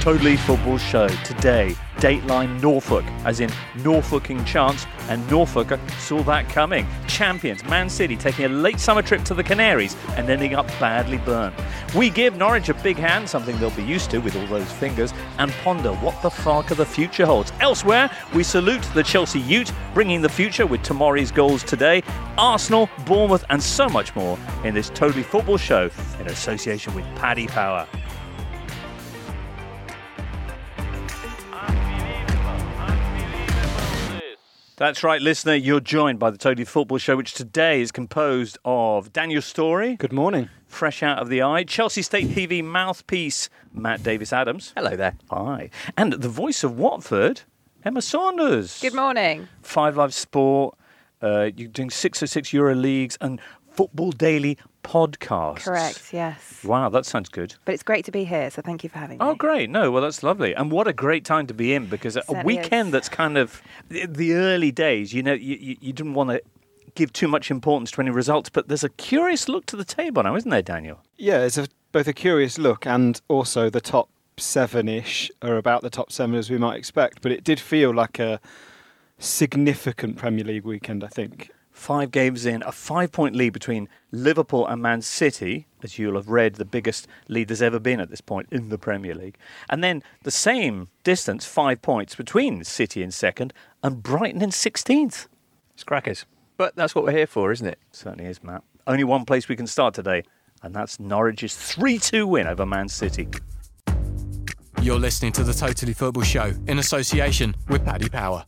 Totally Football Show. Today, Dateline Norfolk, as in Norfolking chance, and Norfolk saw that coming. Champions, Man City taking a late summer trip to the Canaries and ending up badly burnt. We give Norwich a big hand, something they'll be used to with all those fingers, and ponder what the fuck the future holds. Elsewhere, we salute the Chelsea Ute, bringing the future with Tomori's goals today, Arsenal, Bournemouth, and so much more in this Totally Football Show in association with Paddy Power. That's right, listener. You're joined by the Totally Football Show, which today is composed of Daniel Storey. Good morning. Fresh out of the eye. Chelsea State TV mouthpiece, Matt Davis Adams. Hello there. Hi. And the voice of Watford, Emma Saunders. Good morning. Five Live Sport. Uh, you're doing 606 Euro Leagues and Football Daily podcast. Correct, yes. Wow, that sounds good. But it's great to be here, so thank you for having oh, me. Oh, great. No, well, that's lovely. And what a great time to be in because a weekend is. that's kind of the- the early days, you know, you, you, you didn't want to give too much importance to any results, but there's a curious look to the table now, isn't there, Daniel? Yeah, it's a, both a curious look and also the top seven ish are about the top seven as we might expect. But it did feel like a significant Premier League weekend, I think. Five games in, a five point lead between Liverpool and Man City, as you'll have read, the biggest lead there's ever been at this point in the Premier League. And then the same distance, five points between City in second and Brighton in 16th. It's crackers. But that's what we're here for, isn't it? Certainly is, Matt. Only one place we can start today, and that's Norwich's 3 2 win over Man City. You're listening to the Totally Football Show in association with Paddy Power.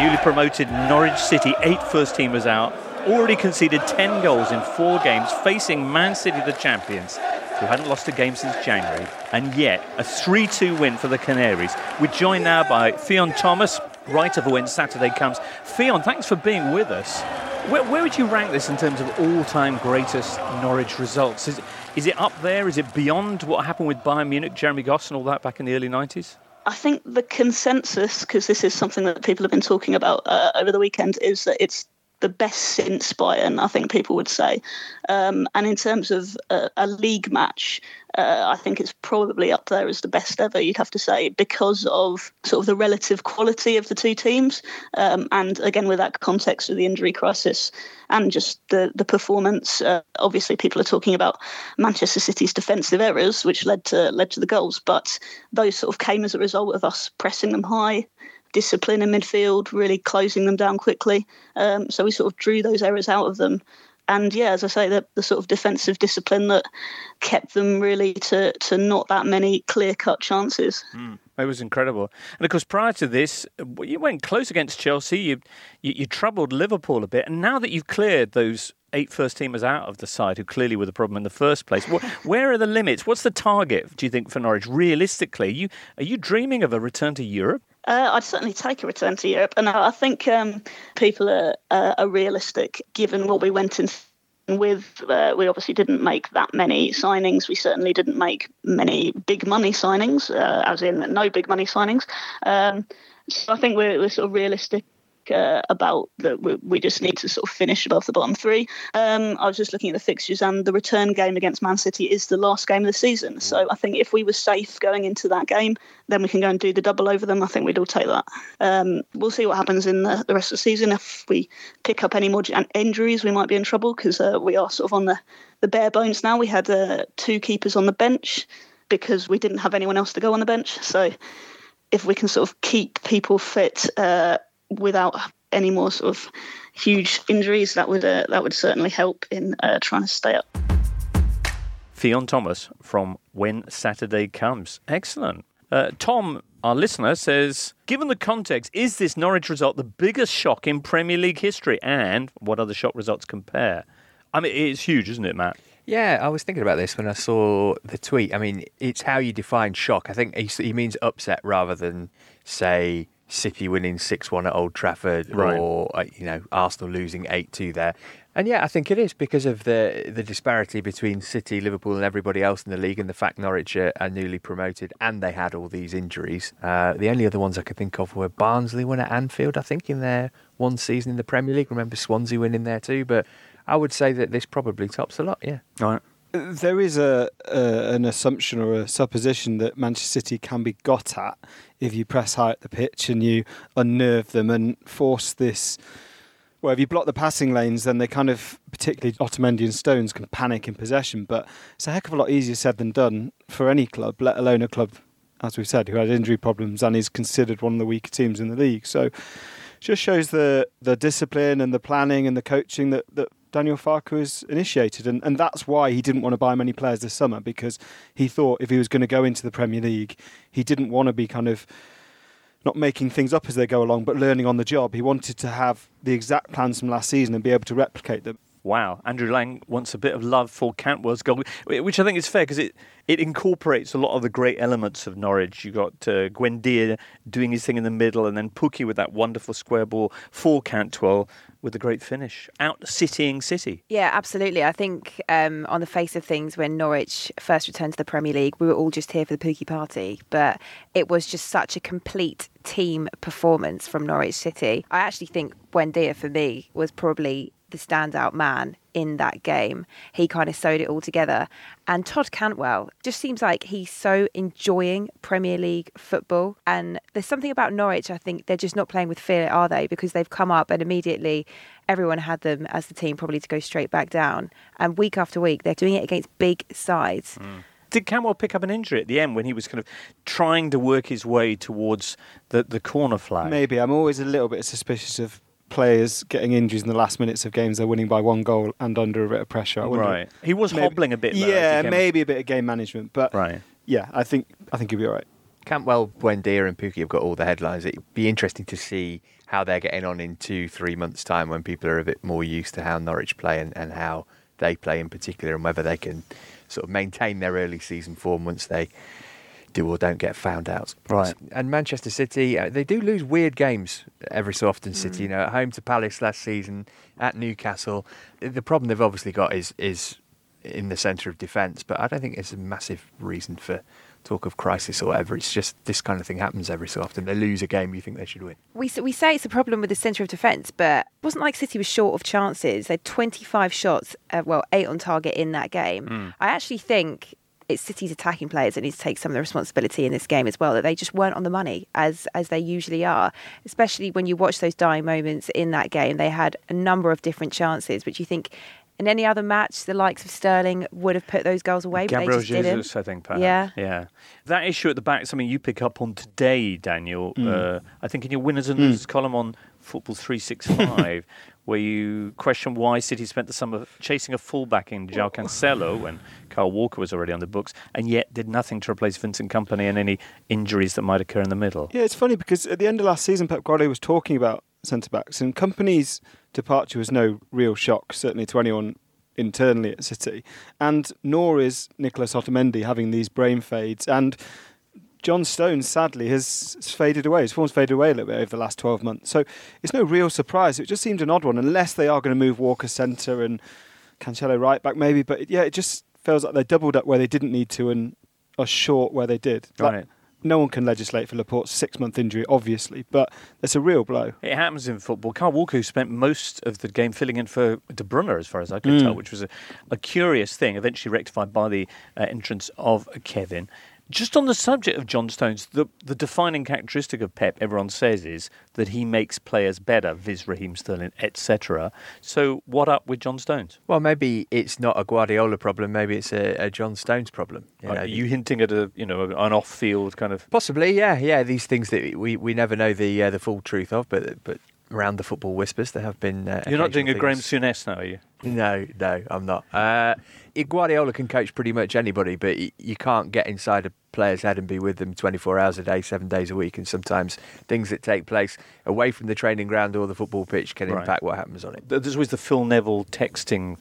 Newly promoted Norwich City, eight first teamers out, already conceded 10 goals in four games, facing Man City, the champions, who hadn't lost a game since January, and yet a 3 2 win for the Canaries. We're joined now by Ffion Thomas, writer for When Saturday Comes. Ffion, thanks for being with us. Where, where would you rank this in terms of all time greatest Norwich results? Is, is it up there? Is it beyond what happened with Bayern Munich, Jeremy Goss, and all that back in the early 90s? I think the consensus, because this is something that people have been talking about uh, over the weekend, is that it's the best since Bayern, I think people would say. Um, and in terms of uh, a league match, uh, I think it's probably up there as the best ever, you'd have to say, because of sort of the relative quality of the two teams. Um, and again, with that context of the injury crisis and just the, the performance, uh, obviously people are talking about Manchester City's defensive errors, which led to led to the goals, but those sort of came as a result of us pressing them high, discipline in midfield, really closing them down quickly. Um, so we sort of drew those errors out of them. And yeah, as I say, the, the sort of defensive discipline that kept them really to, to not that many clear cut chances. It was incredible. And of course, prior to this, you went close against Chelsea. You, you, you troubled Liverpool a bit. And now that you've cleared those eight first teamers out of the side who clearly were the problem in the first place, wh- where are the limits? What's the target, do you think, for Norwich? Realistically, are you, are you dreaming of a return to Europe? Uh, I'd certainly take a return to Europe, and I think um, people are, uh, are realistic given what we went in with. Uh, we obviously didn't make that many signings. We certainly didn't make many big money signings, uh, as in no big money signings. Um, so I think we're, we're sort of realistic. Uh, about that we, we just need to sort of finish above the bottom three. Um, I was just looking at the fixtures, and the return game against Man City is the last game of the season. So I think if we were safe going into that game, then we can go and do the double over them. I think we'd all take that. Um, we'll see what happens in the, the rest of the season. If we pick up any more injuries, we might be in trouble because uh, we are sort of on the, the bare bones now. We had uh, two keepers on the bench because we didn't have anyone else to go on the bench. So if we can sort of keep people fit uh, without any more sort of huge injuries, that would uh, that would certainly help in uh, trying to stay up. Ffion Thomas from When Saturday Comes. Excellent. Uh, Tom, our listener, says Given the context, is this Norwich result the biggest shock in Premier League history? And what other shock results compare? I mean, it's huge, isn't it, Matt? Yeah, I was thinking about this when I saw the tweet. I mean, it's how you define shock. I think he, he means upset rather than, say, City winning 6 1 at Old Trafford Right. or, uh, you know, Arsenal losing 8 2 there. And yeah, I think it is because of the the disparity between City, Liverpool, and everybody else in the league, and the fact Norwich are, are newly promoted and they had all these injuries. Uh, the only other ones I could think of were Barnsley won at Anfield, I think, in their one season in the Premier League. Remember Swansea winning there too, but I would say that this probably tops a lot. Yeah. All right. There is a, a an assumption or a supposition that Manchester City can be got at if you press high at the pitch and you unnerve them and force this. Well, if you block the passing lanes, then they kind of, particularly Otamendi and Stones, can panic in possession. But it's a heck of a lot easier said than done for any club, let alone a club, as we've said, who had injury problems and is considered one of the weaker teams in the league. So, it just shows the the discipline and the planning and the coaching that, that Daniel Farke has initiated, and, and that's why he didn't want to buy many players this summer because he thought if he was going to go into the Premier League, he didn't want to be kind of not making things up as they go along, but learning on the job. He wanted to have the exact plans from last season and be able to replicate them. Wow, Andrew Lang wants a bit of love for Cantwell's goal, which I think is fair because it, it incorporates a lot of the great elements of Norwich. You've got uh, Buendia doing his thing in the middle, and then Pukki with that wonderful square ball for Cantwell with the great finish, out citying City. Yeah, absolutely. I think um, on the face of things, when Norwich first returned to the Premier League, we were all just here for the Pukki party, but it was just such a complete team performance from Norwich City. I actually think Buendia for me was probably the standout man in that game. He kind of sewed it all together. And Todd Cantwell just seems like he's so enjoying Premier League football. And there's something about Norwich, I think they're just not playing with fear, are they? Because they've come up and immediately everyone had them as the team probably to go straight back down. And week after week, they're doing it against big sides. Mm. Did Cantwell pick up an injury at the end when he was kind of trying to work his way towards the, the corner flag? Maybe. I'm always a little bit suspicious of players getting injuries in the last minutes of games they're winning by one goal and under a bit of pressure. right. He was maybe, hobbling a bit. Though, yeah, maybe a bit of game management, but right. Yeah, I think I think he'll be all right. Cantwell, Buendia, and Pukki have got all the headlines. It'd be interesting to see how they're getting on in two, three months' time when people are a bit more used to how Norwich play and, and how they play in particular, and whether they can sort of maintain their early season form once they do or don't get found out. Right. And Manchester City, uh, they do lose weird games every so often. City, mm. you know, at home to Palace last season, at Newcastle. The problem they've obviously got is is in the centre of defence, but I don't think it's a massive reason for talk of crisis or whatever. It's just this kind of thing happens every so often. They lose a game you think they should win. We we say it's a problem with the centre of defence, but it wasn't like City was short of chances. They had 25 shots, uh, well, eight on target in that game. Mm. I actually think it's City's attacking players that need to take some of the responsibility in this game as well. That they just weren't on the money as as they usually are. Especially when you watch those dying moments in that game, they had a number of different chances, which you think. In any other match, the likes of Sterling would have put those goals away. Gabriel but Jesus, didn't. I think. Perhaps. Yeah, yeah. That issue at the back, something you pick up on today, Daniel. Mm. Uh, I think in your winners and losers mm. column on Football Three Six Five, where you question why City spent the summer chasing a fullback in João Cancelo when Kyle Walker was already on the books, and yet did nothing to replace Vincent Kompany and any injuries that might occur in the middle. Yeah, it's funny because at the end of last season, Pep Guardiola was talking about centre backs, and Kompany's departure was no real shock, certainly to anyone internally at City, and nor is Nicolas Otamendi having these brain fades and. John Stones, sadly, has faded away. His form's faded away a little bit over the last 12 months. So it's no real surprise. It just seemed an odd one, unless they are going to move Walker centre and Cancelo right back, maybe. But it, yeah, it just feels like they doubled up where they didn't need to and are short where they did. Like, right. No one can legislate for Laporte's six month injury, obviously, but it's a real blow. It happens in football. Kyle Walker, who spent most of the game filling in for De Bruyne, as far as I could mm. tell, which was a, a, curious thing, eventually rectified by the uh, entrance of Kevin. Just on the subject of John Stones, the, the defining characteristic of Pep, everyone says, is that he makes players better, viz. Raheem Sterling, etc. So, what up with John Stones? Well, maybe it's not a Guardiola problem. Maybe it's a, a John Stones problem. You know, Are you hinting at a you know an off-field kind of possibly? Yeah, yeah. These things that we, we never know the uh, the full truth of, but but around the football whispers. There have been. Uh, You're not doing a Graham Souness now, are you? No, no, I'm not. Uh, Guardiola can coach pretty much anybody, but you can't get inside a player's head and be with them 24 hours a day, seven days a week. And sometimes things that take place away from the training ground or the football pitch can right. impact what happens on it. There's always the Phil Neville texting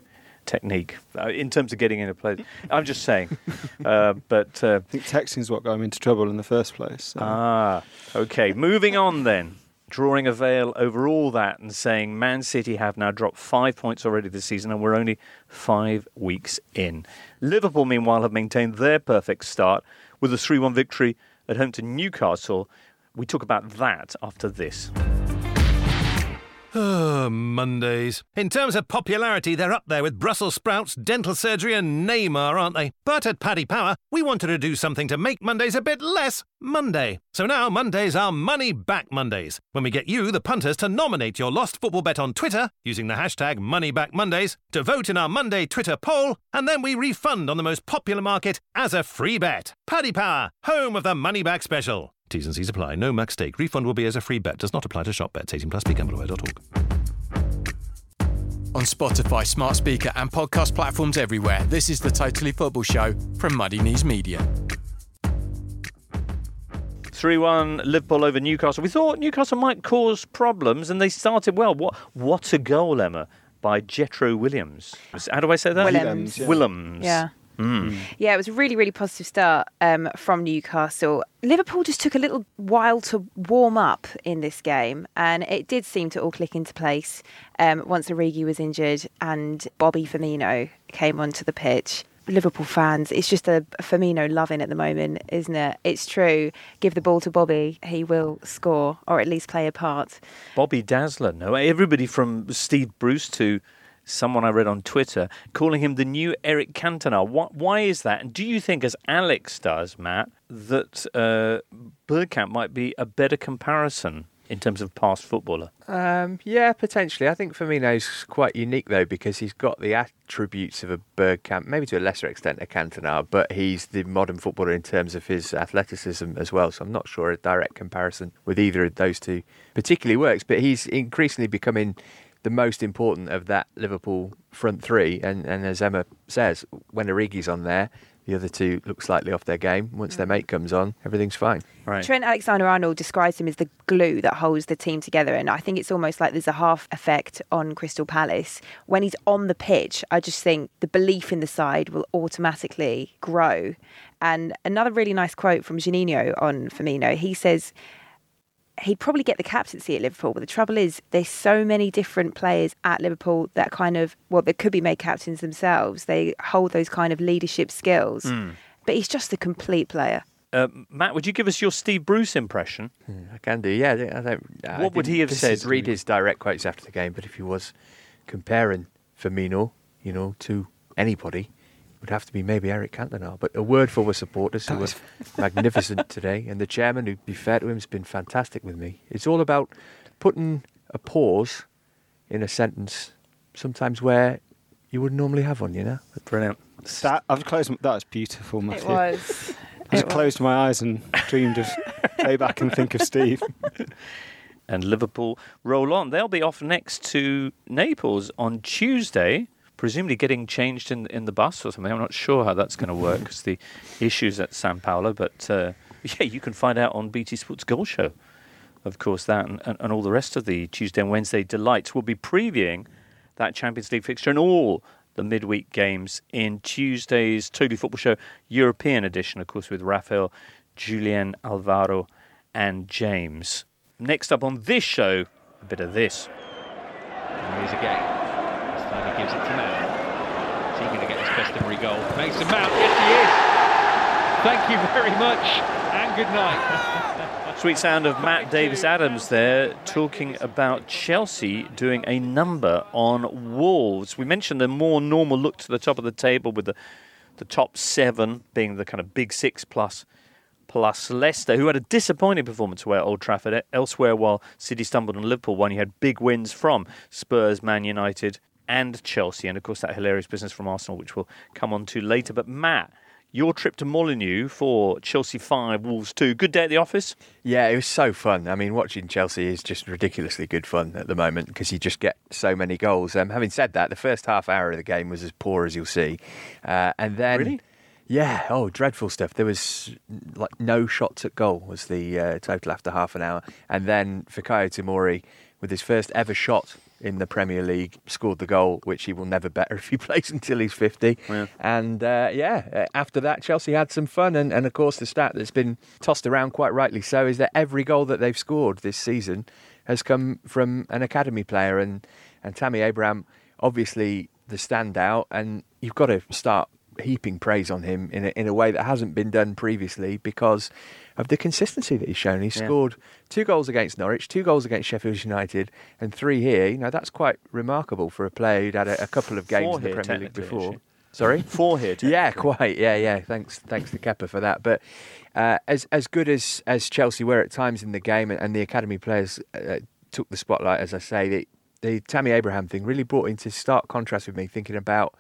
technique uh, in terms of getting in a place. I'm just saying, uh, but uh, I think texting is what got him into trouble in the first place. So. Ah, okay. Moving on then drawing a veil over all that and saying Man City have now dropped five points already this season and we're only five weeks in. Liverpool, meanwhile, have maintained their perfect start with a 3 1 victory at home to Newcastle. We talk about that after this. Mondays. In terms of popularity, they're up there with Brussels sprouts, dental surgery, and Neymar, aren't they? But at Paddy Power, we wanted to do something to make Mondays a bit less Monday. So now Mondays are Money Back Mondays, when we get you, the punters, to nominate your lost football bet on Twitter using the hashtag MoneyBackMondays, to vote in our Monday Twitter poll, and then we refund on the most popular market as a free bet. Paddy Power, home of the Money Back Special. T's and C's apply. No max stake. Refund will be as a free bet. Does not apply to shop bets. 18 plus. BeGambleAware.org. On Spotify, smart speaker, and podcast platforms everywhere, this is the Totally Football Show from Muddy Knees Media. 3 1 Liverpool over Newcastle. We thought Newcastle might cause problems and they started well. What, what a goal, Emma, by Jetro Williams. How do I say that? Willems. yeah. Willems. Yeah. Mm. Yeah, it was a really, really positive start um, from Newcastle. Liverpool just took a little while to warm up in this game, and it did seem to all click into place um, once Origi was injured and Bobby Firmino came onto the pitch. Liverpool fans, it's just a Firmino loving at the moment, isn't it? It's true. Give the ball to Bobby, he will score or at least play a part. Bobby Dazzler. No, everybody from Steve Bruce to someone I read on Twitter calling him the new Eric Cantona. Why, is that? And do you think, as Alex does, Matt, that uh, Bergkamp might be a better comparison in terms of past footballer? Um, yeah, potentially. I think Firmino's quite unique though because he's got the attributes of a Bergkamp, maybe to a lesser extent a Cantona, but he's the modern footballer in terms of his athleticism as well. So I'm not sure a direct comparison with either of those two particularly works. But he's increasingly becoming the most important of that Liverpool front three. And, and as Emma says, when Origi's on there, the other two look slightly off their game. Once their mm. mate comes on, everything's fine. Right. Trent Alexander Arnold describes him as the glue that holds the team together. And I think it's almost like there's a half effect on Crystal Palace. When he's on the pitch, I just think the belief in the side will automatically grow. And another really nice quote from Janino on Firmino he says, he'd probably get the captaincy at Liverpool. But the trouble is, there's so many different players at Liverpool that kind of, well, they could be made captains themselves. They hold those kind of leadership skills. Hmm. But he's just a complete player. Uh, Matt, would you give us your Steve Bruce impression? I can do, yeah. I don't. I don't I What would he have said? Read his direct quotes after the game, but if he was comparing Firmino, you know, to anybody, it would have to be maybe Eric Cantona. But a word for the supporters who were magnificent today, and the chairman, who, to be fair to him, has been fantastic with me. It's all about putting a pause in a sentence, sometimes where you wouldn't normally have one. You know. Brilliant. That I've closed. That was beautiful, Matthew. was. I just closed my eyes and dreamed of lay back and think of Steve. and Liverpool roll on. They'll be off next to Naples on Tuesday, presumably getting changed in in the bus or something. I'm not sure how that's going to work because the issues at San Paolo. But uh, yeah, you can find out on BT Sports Goal Show, of course, that and, and, and all the rest of the Tuesday and Wednesday delights. We'll be previewing that Champions League fixture and all the midweek games in Tuesday's Totally Football Show European edition, of course, with Raphael, Julien, Alvaro, and James. Next up on this show, a bit of this. He gives it to Mount. Is he going to get his customary goal? Mason Mount, yes he is. Thank you very much and good night. Sweet sound of Matt Davis Adams there talking about Chelsea doing a number on Wolves. We mentioned the more normal look to the top of the table with the, the top seven being the kind of big six plus plus Leicester, who had a disappointing performance away at Old Trafford. Elsewhere, while City stumbled on Liverpool, one you had big wins from Spurs, Man United, and Chelsea, and of course that hilarious business from Arsenal, which we'll come on to later. But Matt, your trip to Molineux for Chelsea 5, Wolves 2. Good day at the office? Yeah, it was so fun. I mean, watching Chelsea is just ridiculously good fun at the moment because you just get so many goals. Um, having said that, the first half hour of the game was as poor as you'll see. Uh, and then. Really? Yeah, oh, dreadful stuff. There was like no shots at goal was the uh, total after half an hour, and then Fikayo Tomori with his first ever shot in the Premier League scored the goal, which he will never better if he plays until he's fifty. Yeah. And uh, yeah, uh, after that, Chelsea had some fun, and, and of course the stat that's been tossed around quite rightly so is that every goal that they've scored this season has come from an academy player, and and Tammy Abraham obviously the standout, and you've got to start heaping praise on him in a, in a way that hasn't been done previously because of the consistency that he's shown. He Yeah. scored two goals against Norwich, two goals against Sheffield United, and three here. You know that's quite remarkable for a player who'd had a, a couple of games Four in the here, Premier League before. Sorry, Four here. yeah, quite. Yeah, yeah. Thanks, thanks to Kepper for that. But uh, as as good as as Chelsea were at times in the game, and, and the academy players uh, took the spotlight, as I say, the, the Tammy Abraham thing really brought into stark contrast with me thinking about.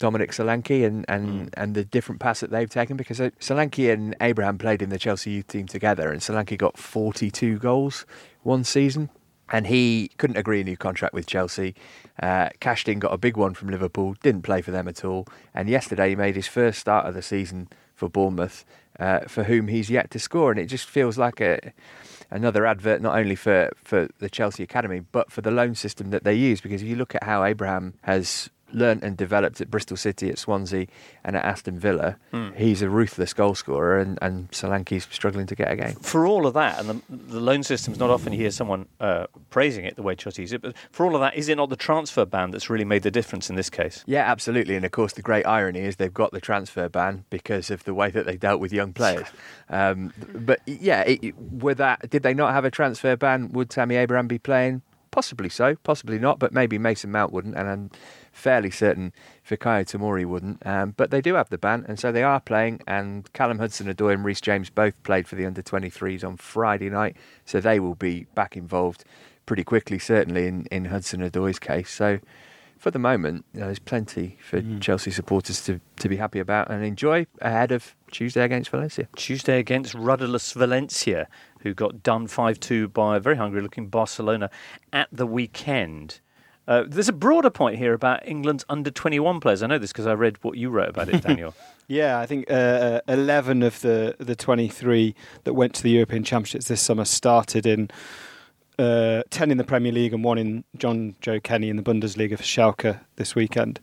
Dominic Solanke and, and, and the different paths that they've taken because uh, Solanke and Abraham played in the Chelsea youth team together and Solanke got 42 goals one season and he couldn't agree a new contract with Chelsea. Uh, cashed in, got a big one from Liverpool, didn't play for them at all. And yesterday he made his first start of the season for Bournemouth, uh, for whom he's yet to score. And it just feels like a another advert not only for, for the Chelsea academy but for the loan system that they use. Because if you look at how Abraham has learnt and developed at Bristol City, at Swansea, and at Aston Villa, he's a ruthless goal scorer, and, and Solanke's struggling to get a game. For all of that, and the, the loan system's not often you hear someone uh, praising it the way Chelsea use it, but for all of that, is it not the transfer ban that's really made the difference in this case? Yeah, absolutely. And of course, the great irony is they've got the transfer ban because of the way that they dealt with young players. Um, but yeah, it, were that did they not have a transfer ban? Would Tammy Abraham be playing? Possibly so, possibly not. But maybe Mason Mount wouldn't, and I'm fairly certain Fikayo Tomori wouldn't. Um, but they do have the ban, and so they are playing. And Callum Hudson-Odoi and Reece James both played for the under 23s on Friday night, so they will be back involved pretty quickly, certainly in in Hudson-Odoi's case. So for the moment, you know, there's plenty for Chelsea supporters to, to be happy about and enjoy ahead of Tuesday against Valencia. Tuesday against rudderless Valencia, who got done 5 2 by a very hungry looking Barcelona at the weekend. Uh, there's a broader point here about England's under 21 players. I know this because I read what you wrote about it, Daniel. Yeah, I think uh, 11 of the, the 23 that went to the European Championships this summer started in uh, 10 in the Premier League and one in Jonjoe Kenny in the Bundesliga for Schalke this weekend,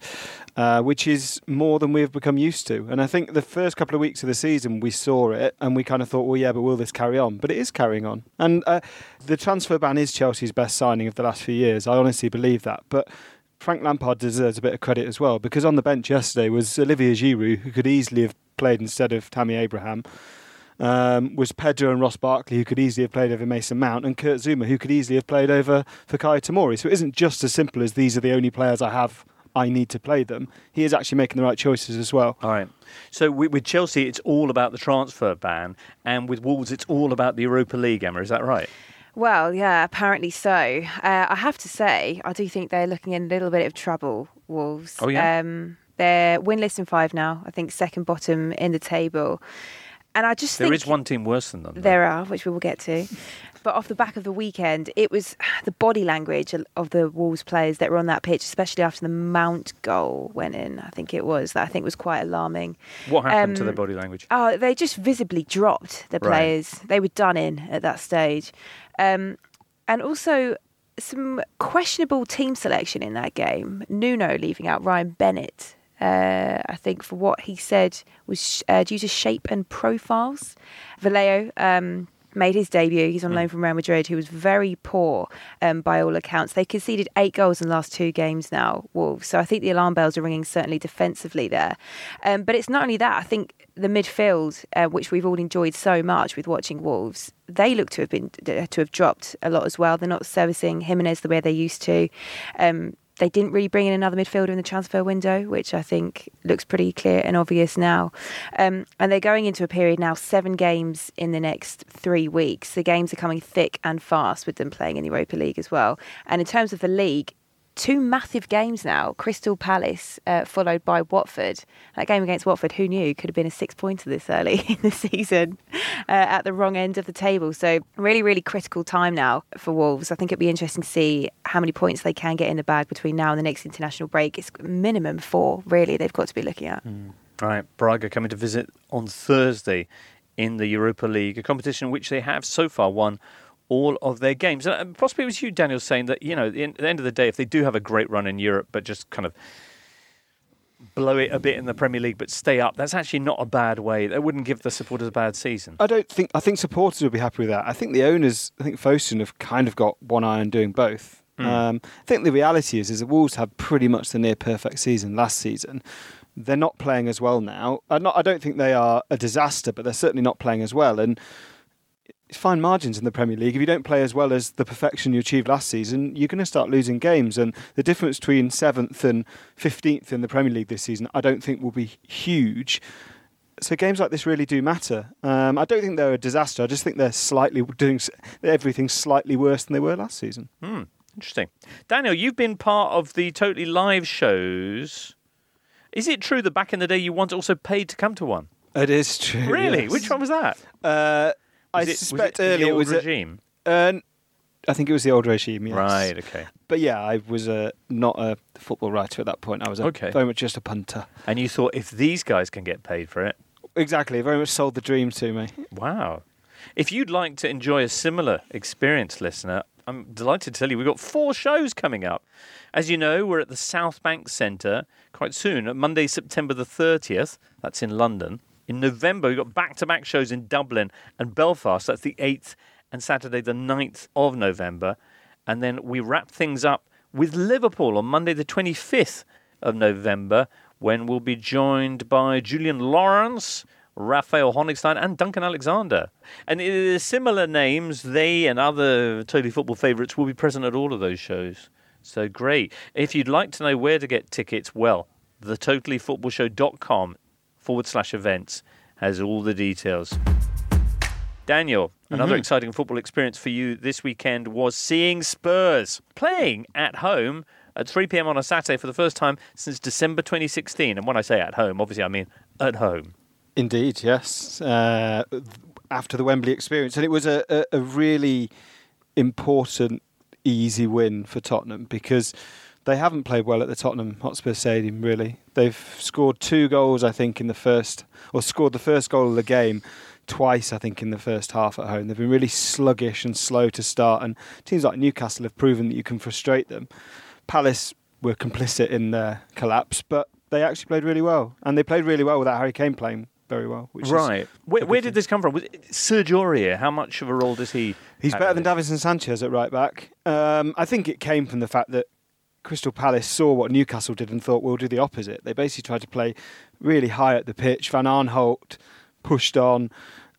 uh, which is more than we've become used to. And I think the first couple of weeks of the season we saw it and we kind of thought, well, yeah, but will this carry on? But it is carrying on. And uh, the transfer ban is Chelsea's best signing of the last few years. I honestly believe that. But Frank Lampard deserves a bit of credit as well because on the bench yesterday was Olivier Giroud, who could easily have played instead of Tammy Abraham. Um, was Pedro and Ross Barkley, who could easily have played over Mason Mount, and Kurt Zouma, who could easily have played over Fikayo Tomori. So it isn't just as simple as these are the only players I have. I need to play them. He is actually making the right choices as well. All right. So with, with Chelsea, it's all about the transfer ban, and with Wolves, it's all about the Europa League, Emma. Is that right? Well, yeah, apparently so. Uh, I have to say, I do think they're looking in a little bit of trouble, Wolves. Oh, yeah? Um, they're winless in five now. I think second bottom in the table. And I just There is one team worse than them. though. there are, which we will get to. But off the back of the weekend, it was the body language of the Wolves players that were on that pitch, especially after the Mount goal went in. I think it was that I think was quite alarming. What happened to Um, their body language? Oh, they just visibly dropped the Right. players. They were done in at that stage. Um, and also some questionable team selection in that game. Nuno leaving out Ryan Bennett. Uh, I think for what he said was uh, due to shape and profiles. Vallejo um, made his debut. He's on loan from Real Madrid, who was very poor um, by all accounts. They conceded eight goals in the last two games now, Wolves. So I think the alarm bells are ringing certainly defensively there. Um, but it's not only that. I think the midfield, uh, which we've all enjoyed so much with watching Wolves, they look to have been to have dropped a lot as well. They're not servicing Jimenez the way they used to. Um, they didn't really bring in another midfielder in the transfer window, which I think looks pretty clear and obvious now. Um, and they're going into a period now, seven games in the next three weeks. The games are coming thick and fast with them playing in the Europa League as well. And in terms of the league, two massive games now Crystal Palace, uh, followed by Watford. That game against Watford, who knew, could have been a six pointer this early in the season uh, at the wrong end of the table. So, really, really critical time now for Wolves. I think it'd be interesting to see how many points they can get in the bag between now and the next international break. It's minimum four, really, they've got to be looking at. All right, Braga coming to visit on Thursday in the Europa League, a competition which they have so far won all of their games. And possibly it was you, Daniel, saying that, you know, at the end- at the end of the day, if they do have a great run in Europe, but just kind of blow it a bit in the Premier League, but stay up, that's actually not a bad way. That wouldn't give the supporters a bad season. I don't think. I think supporters would be happy with that. I think the owners. I think Fosun have kind of got one eye on doing both. Um, I think the reality is, is that Wolves had pretty much the near perfect season last season. they're not playing as well now. i not, I don't think they are a disaster, but they're certainly not playing as well. And fine margins in the Premier League. If you don't play as well as the perfection you achieved last season, you're going to start losing games. And the difference between seventh and fifteenth in the Premier League this season, I don't think will be huge. So games like this really do matter. Um, I don't think they're a disaster. I just think they're slightly doing everything slightly worse than they were last season. Hmm. Interesting. Daniel, you've been part of the Totally Live shows. Is it true that back in the day you once also paid to come to one? It is true. Really? yes. Which one was that? Uh, I Was it- was suspect it the earlier it old was a- regime. uh, I think it was the old regime. Yes. Right. Okay. But yeah, I was a, not a football writer at that point. I was a, Okay. very much just a punter. And you thought if these guys can get paid for it, Exactly. Very much sold the dream to me. wow. If you'd like to enjoy a similar experience, listener, I'm delighted to tell you we've got four shows coming up. As you know, we're at the South Bank Centre quite soon, Monday, September the 30th. That's in London. In November, we've got back to back shows in Dublin and Belfast. That's the 8th and Saturday, the 9th of November. And then we wrap things up with Liverpool on Monday, the 25th of November, when we'll be joined by Julien Laurens, Raphael Honigstein, and Duncan Alexander. And similar names, they and other Totally Football favourites will be present at all of those shows. So great. If you'd like to know where to get tickets, well, thetotallyfootballshow.com forward slash events has all the details. Daniel, another Mm-hmm. exciting football experience for you this weekend was seeing Spurs playing at home at 3 p.m. on a Saturday for the first time since December 2016. And when I say at home, obviously I mean at home. Indeed, yes. Uh, after the Wembley experience, and it was a, a, a really important, easy win for Tottenham because they haven't played well at the Tottenham Hotspur Stadium. Really, they've scored two goals, I think, in the first, or scored the first goal of the game twice, I think, in the first half at home. They've been really sluggish and slow to start, and teams like Newcastle have proven that you can frustrate them. Palace were complicit in their collapse, but they actually played really well, and they played really well without Harry Kane playing very well. Which is Right. Where, where did this come from? Was it Serge Aurier, how much of a role does he He's better than? Davinson Sanchez at right back. Um, I think it came from the fact that Crystal Palace saw what Newcastle did and thought we'll do the opposite. They basically tried to play really high at the pitch. Van Aanholt pushed on.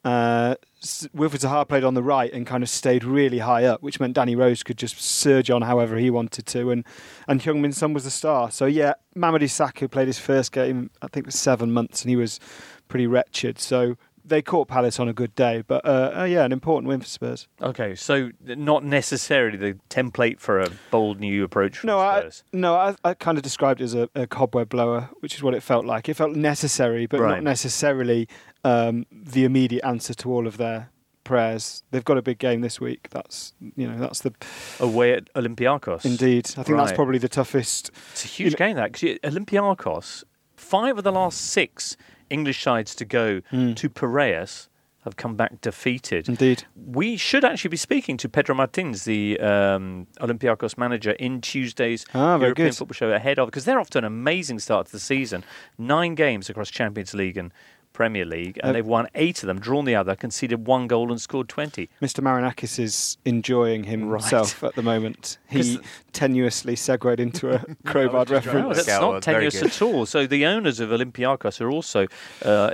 Uh, Wilfried Zaha played on the right and kind of stayed really high up, which meant Danny Rose could just surge on however he wanted to, and and Heung Min Son was the star. So yeah, Mamadou Sakho played his first game, I think was seven months, and he was pretty wretched. So they caught Palace on a good day, but uh, uh, yeah, an important win for Spurs. Okay, so not necessarily the template for a bold new approach No, I, no, I, I kind of described it as a, a cobweb blower, which is what it felt like. It felt necessary, but Right. not necessarily um, the immediate answer to all of their prayers. They've got a big game this week. That's you know that's the Away at Olympiacos. indeed. I think that's probably the toughest. It's a huge You game, that, because Olympiacos, five of the last six English sides to go Mm. to Piraeus have come back defeated. Indeed, We should actually be speaking to Pedro Martins, the um, Olympiacos manager, in Tuesday's Ah, European good. Football Show ahead of, because they're off to an amazing start to the season. Nine games across Champions League and Premier League, and Uh, they've won eight of them, drawn the other, conceded one goal and scored 20. Mr. Marinakis is enjoying himself at the moment. He tenuously segued into a crowbar just trying No, reference. that's not one, tenuous at all. So the owners of Olympiacos are also uh,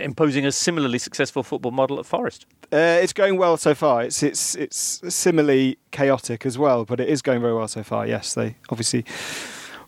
imposing a similarly successful football model at Forest. Uh, it's going well so far. It's it's it's similarly chaotic as well, but it is going very well so far. Yes, they obviously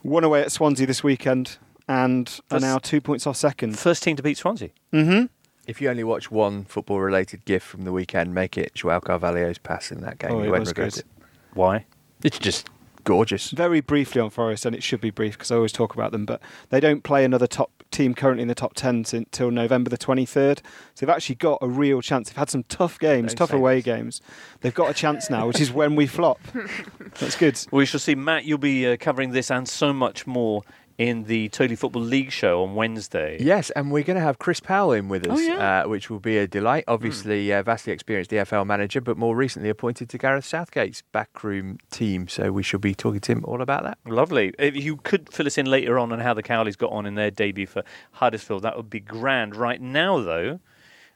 won away at Swansea this weekend and are now two points off second. First team to beat Swansea. Mm-hmm. If you only watch one football related gif from the weekend, make it Joao Carvalho's pass in that game. Oh, you it won't was regret good. it. Why? It's just gorgeous. Very briefly on Forest, and it should be brief because I always talk about them, but they don't play another top team currently in the top 10 until November the 23rd. So they've actually got a real chance. They've had some tough games, Don't tough away this. games. They've got a chance now, which is when we flop. That's good. We shall see. Matt, you'll be uh, covering this and so much more in the Totally Football League show on Wednesday. Yes, and we're going to have Chris Powell in with us, Oh, yeah. uh, which will be a delight. Obviously, uh, vastly experienced EFL manager, but more recently appointed to Gareth Southgate's backroom team. So we shall be talking to him all about that. Lovely. If you could fill us in later on on how the Cowleys got on in their debut for Huddersfield, that would be grand. Right now, though,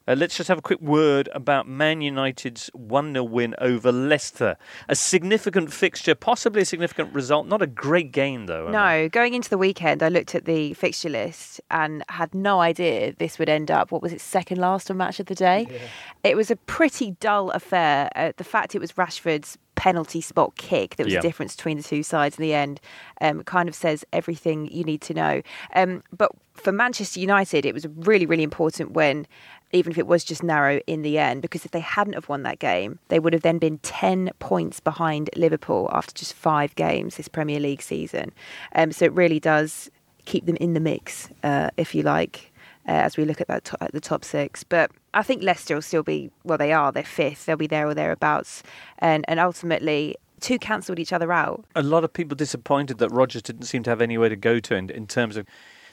Uh, let's just have a quick word about Man United's 1 0 win over Leicester. A significant fixture, possibly a significant result. Not a great game, though. No, going into the weekend, I looked at the fixture list and had no idea this would end up, what was it, second last on match of the day? Yeah. It was a pretty dull affair. Uh, the fact it was Rashford's penalty spot kick that was yeah. the difference between the two sides in the end um, kind of says everything you need to know. Um, but for Manchester United, it was a really, really important win, even if it was just narrow in the end, because if they hadn't have won that game, they would have then been 10 points behind Liverpool after just five games this Premier League season. Um, so it really does keep them in the mix, uh, if you like. Uh, as we look at that to- at the top six. But I think Leicester will still be well. They are. They're fifth. They'll be there or thereabouts. And and ultimately, two cancelled each other out. A lot of people disappointed that Rodgers didn't seem to have anywhere to go to in, in terms of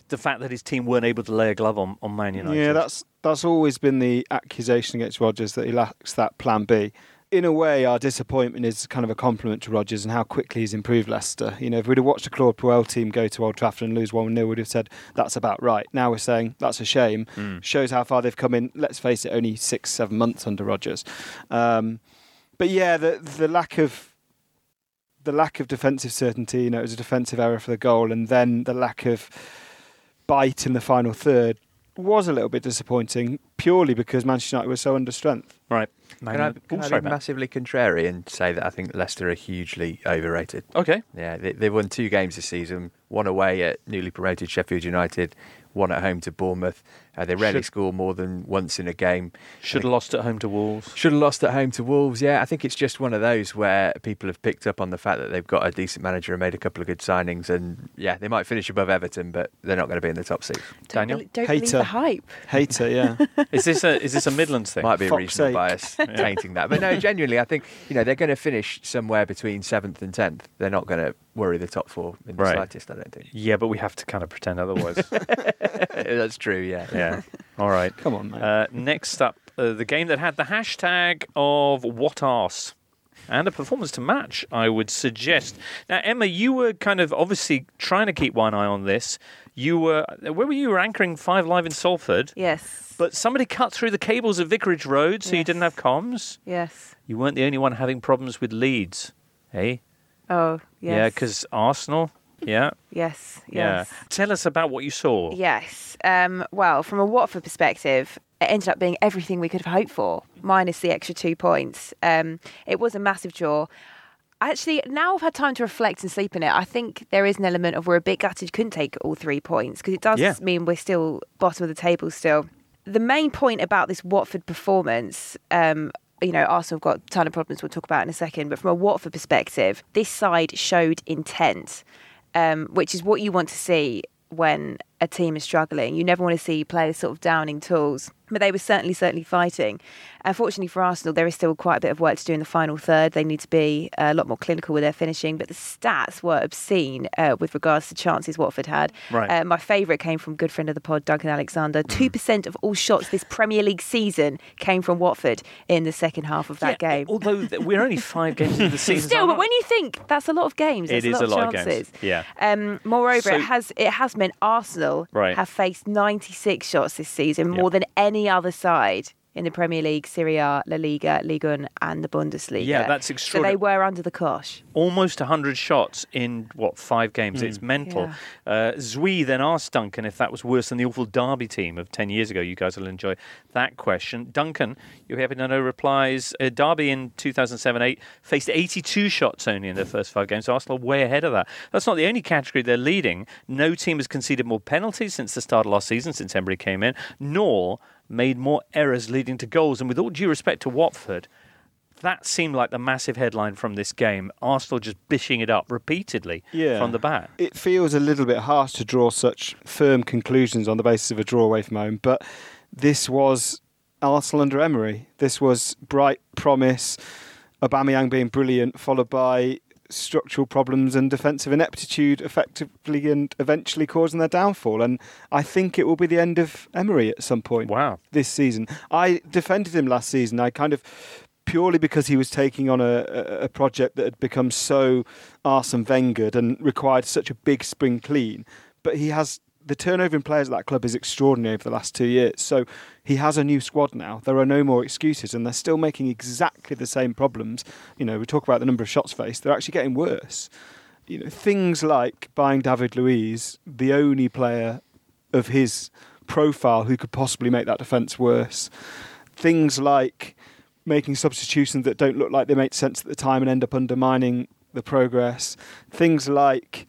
the fact that his team weren't able to lay a glove on, on Man United. Yeah, that's that's always been the accusation against Rodgers that he lacks that plan B in a way, our disappointment is kind of a compliment to Rodgers and how quickly he's improved Leicester. You know, if we'd have watched a Claude Puel team go to Old Trafford and lose 1 0, we'd have said that's about right. Now we're saying that's a shame. Mm. Shows how far they've come in, let's face it, only six, seven months under Rodgers. Um, but yeah, the, the lack of. The lack of defensive certainty, you know, it was a defensive error for the goal, and then the lack of bite in the final third was a little bit disappointing purely because Manchester United were so under strength. Right. can I, can I be massively contrary and say that I think Leicester are hugely overrated? Okay. Yeah, they, they won two games this season, one away at newly promoted Sheffield United, one at home to Bournemouth. Uh, they rarely Should, score more than once in a game. Should have lost at home to Wolves. Should have lost at home to Wolves. Yeah, I think it's just one of those where people have picked up on the fact that they've got a decent manager and made a couple of good signings, and yeah, they might finish above Everton, but they're not going to be in the top six. Don't Daniel, don't Hater. believe the hype. Hater, yeah. is this a is this a Midlands thing? Might be a Fox regional sake. bias tainting that, but no, genuinely, I think you know they're going to finish somewhere between seventh and tenth. They're not going to worry the top four in the right. slightest. I don't think. Yeah, but we have to kind of pretend otherwise. That's true. Yeah. Yeah. All right. Come on, Uh, next up, uh, the game that had the hashtag of what arse. And a performance to match, I would suggest. Now, Emma, you were kind of obviously trying to keep one eye on this. You were, where were you? you were anchoring Five Live in Salford. Yes. But somebody cut through the cables at Vicarage Road, so yes. you didn't have comms. Yes. You weren't the only one having problems with leads, eh? Oh, yes. Yeah, because Arsenal. Yeah. Yes. Yes. Yeah. Tell us about what you saw. Yes. Um, well, from a Watford perspective, it ended up being everything we could have hoped for, minus the extra two points. Um, it was a massive draw. Actually, now I've had time to reflect and sleep in it. I think there is an element of we're a bit gutted couldn't take all three points because it does yeah. mean we're still bottom of the table still. The main point about this Watford performance, um, you know, Arsenal have got a ton of problems we'll talk about in a second, but from a Watford perspective, this side showed intent um, which is what you want to see when a team is struggling. You never want to see players sort of downing tools but they were certainly certainly fighting. Unfortunately for Arsenal, there is still quite a bit of work to do in the final third. They need to be uh, a lot more clinical with their finishing, but the stats were obscene uh, with regards to chances Watford had. Right. Uh, my favourite came from good friend of the pod, Duncan Alexander. Mm. Two percent of all shots this Premier League season came from Watford in the second half of that yeah, game. Although we're only five games into the season, still, but when you think that's a lot of games, it is a lot, a lot of, chances. Of games. Yeah. Um, moreover, so, it has it has meant Arsenal right. have faced 96 shots this season, more than any other side in the Premier League, Serie A, La Liga, Ligue 1 and the Bundesliga. Yeah, that's extraordinary. So they were under the cosh. Almost 100 shots in, what, five games? Mm. It's mental. Yeah. Uh, Zui then asked Duncan if that was worse than the awful Derby team of 10 years ago. You guys will enjoy that question. Duncan, you have no replies. Uh, Derby in 2007-8 faced 82 shots only in their first five games. Arsenal way ahead of that. That's not the only category they're leading. No team has conceded more penalties since the start of last season, since Emery came in, nor made more errors leading to goals. And with all due respect to Watford, that seemed like the massive headline from this game. Arsenal just bishing it up repeatedly yeah. from the back. It feels a little bit harsh to draw such firm conclusions on the basis of a draw away from home, but this was Arsenal under Emery. This was bright promise, Aubameyang being brilliant, followed by structural problems and defensive ineptitude effectively and eventually causing their downfall. And I think it will be the end of Emery at some point. Wow. This season. I defended him last season. I kind of purely because he was taking on a, a, project that had become so Arsene Wenger and required such a big spring clean. But he has the turnover in players at that club is extraordinary over the last two years. So he has a new squad now. There are no more excuses, and they're still making exactly the same problems. You know, we talk about the number of shots faced; they're actually getting worse. You know, things like buying David Luiz, the only player of his profile who could possibly make that defence worse. Things like making substitutions that don't look like they make sense at the time and end up undermining the progress. Things like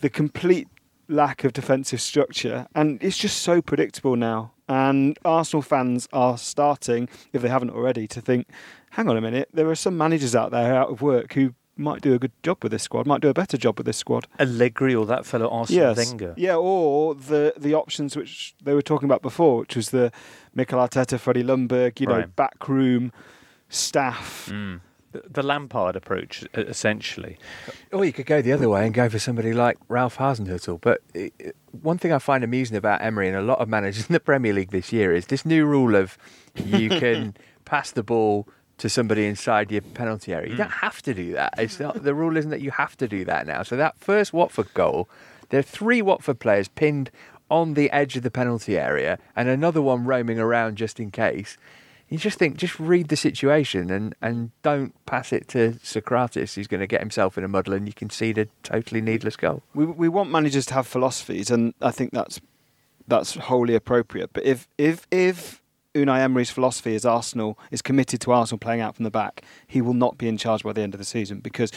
the complete lack of defensive structure, and it's just so predictable now. And Arsenal fans are starting, if they haven't already, to think, hang on a minute, there are some managers out there out of work who might do a good job with this squad, might do a better job with this squad. Allegri or that fellow Arsene Yes. Wenger. Yeah, or the the options which they were talking about before, which was the Mikel Arteta, Freddie Ljungberg, you know, Right. backroom staff. Mm. The, Lampard approach, essentially. Or you could go the other way and go for somebody like Ralph Hasenhüttl. But it- one thing I find amusing about Emery and a lot of managers in the Premier League this year is this new rule of you can pass the ball to somebody inside your penalty area. You hmm. don't have to do that. It's not the rule isn't that you have to do that now. So that first Watford goal, there are three Watford players pinned on the edge of the penalty area and another one roaming around just in case. You just think, just read the situation and, and don't pass it to Sokratis, who's going to get himself in a muddle and you concede a totally needless goal. We we want managers to have philosophies, and I think that's that's wholly appropriate. But if if if Unai Emery's philosophy is Arsenal is committed to Arsenal playing out from the back, he will not be in charge by the end of the season because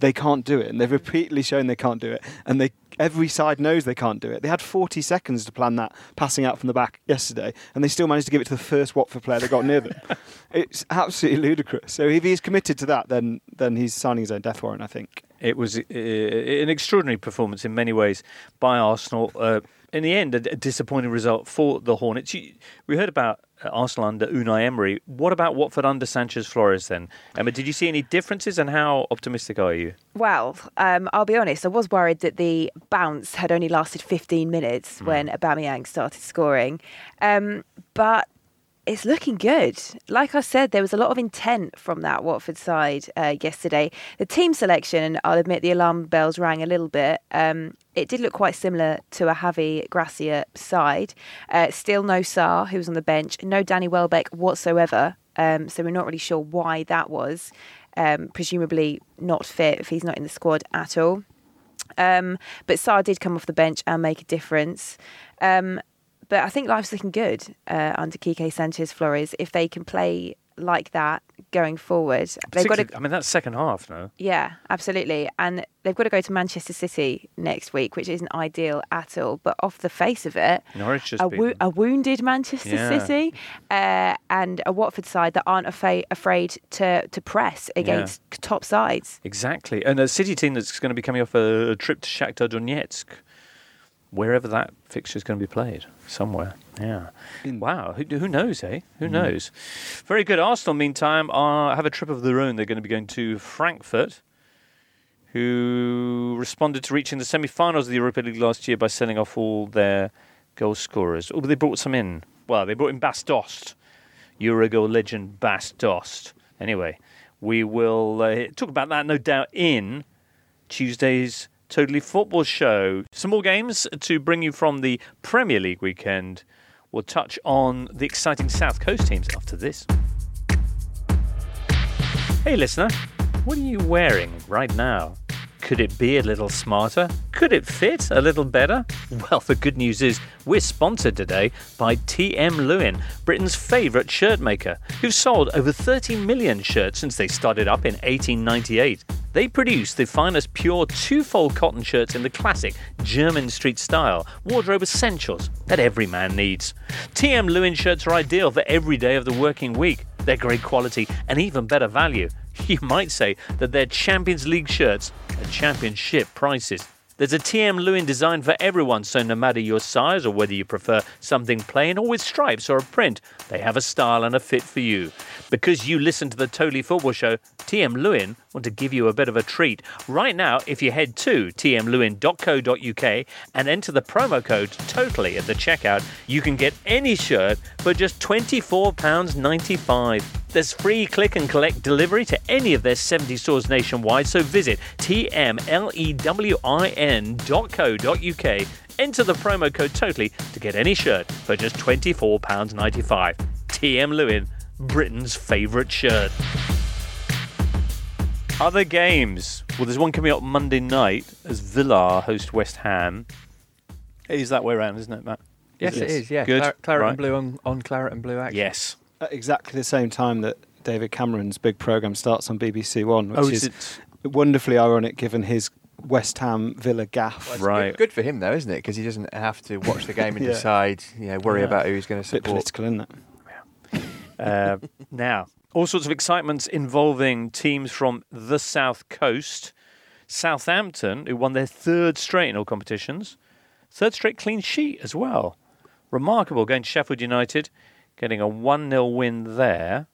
they can't do it, and they've repeatedly shown they can't do it, and they every side knows they can't do it. They had 40 seconds to plan that passing out from the back yesterday, and they still managed to give it to the first Watford player that got near them. It's absolutely ludicrous. So if he's committed to that, then then he's signing his own death warrant. I think. It was uh, an extraordinary performance in many ways by Arsenal. Uh, in the end, a, disappointing result for the Hornets. You, we heard about Arsenal under Unai Emery. What about Watford under Sanchez Flores then? Emma, did you see any differences and how optimistic are you? Well, um, I'll be honest. I was worried that the bounce had only lasted 15 minutes when Aubameyang started scoring, um, but it's looking good. Like I said, there was a lot of intent from that Watford side uh, yesterday. The team selection, and I'll admit the alarm bells rang a little bit. Um, it did look quite similar to a Javi Gracia side. Uh, still no Sarr, who was on the bench. No Danny Welbeck whatsoever. Um, so we're not really sure why that was. Um, presumably not fit if he's not in the squad at all. Um, but Sarr did come off the bench and make a difference. Um, but I think life's looking good uh, under Quique Sanchez Flores if they can play like that going forward. They've got to, I mean, that's second half, no? yeah, absolutely, and they've got to go to Manchester City next week, which isn't ideal at all. But off the face of it, Norwich a, wo- a wounded Manchester Yeah. City uh, and a Watford side that aren't afraid afraid to to press against top sides. Exactly. And a City team that's going to be coming off a, a trip to Shakhtar Donetsk, wherever that fixture is going to be played, somewhere. Yeah. Wow. Who, who knows, eh? Who knows? Very good. Arsenal, meantime, are, have a trip of their own. They're going to be going to Frankfurt, who responded to reaching the semi finals of the Europa League last year by selling off all their goal scorers. Oh, but they brought some in. Well, they brought in Bas Dost, legend Bas Dost. Anyway, we will uh, talk about that, no doubt, in Tuesday's Totally Football Show. Some more games to bring you from the Premier League weekend. We'll touch on the exciting South Coast teams after this. Hey, listener, what are you wearing right now? Could it be a little smarter? Could it fit a little better? Well, the good news is we're sponsored today by TM Lewin, Britain's favourite shirt maker, who've sold over 30 million shirts since they started up in 1898. They produce the finest pure two-fold cotton shirts in the classic Jermyn Street style, wardrobe essentials that every man needs. TM Lewin shirts are ideal for every day of the working week. They're great quality and even better value. You might say that they're Champions League shirts at championship prices. There's a TM Lewin design for everyone, so no matter your size or whether you prefer something plain or with stripes or a print, they have a style and a fit for you. Because you listen to the Totally Football Show, TM Lewin want to give you a bit of a treat. Right now, if you head to tmlewin.co.uk and enter the promo code TOTALLY at the checkout, you can get any shirt for just £24.95. There's free click and collect delivery to any of their 70 stores nationwide, so visit E tn.co.uk. Enter the promo code TOTALLY to get any shirt for just £24.95. TM Lewin, Britain's favourite shirt. Other games. Well, there's one coming up Monday night as Villa host West Ham. It is that way around, isn't it, Matt? Yes, it is. Yeah, Good. Clar- claret Right. and blue on, on claret and blue action. Yes. At exactly the same time that David Cameron's big programme starts on BBC One, which Oh, is is it? wonderfully ironic given his West Ham Villa gaff. It's Right. Good, good for him though, isn't it? Because he doesn't have to watch the game and Yeah. decide, you know, worry Yeah. about who he's going to support. bit support. political, isn't it? Uh, now, all sorts of excitements involving teams from the South Coast. Southampton, who won their third straight in all competitions, third straight clean sheet as well. Remarkable going to Sheffield United, getting a 1 0 win there.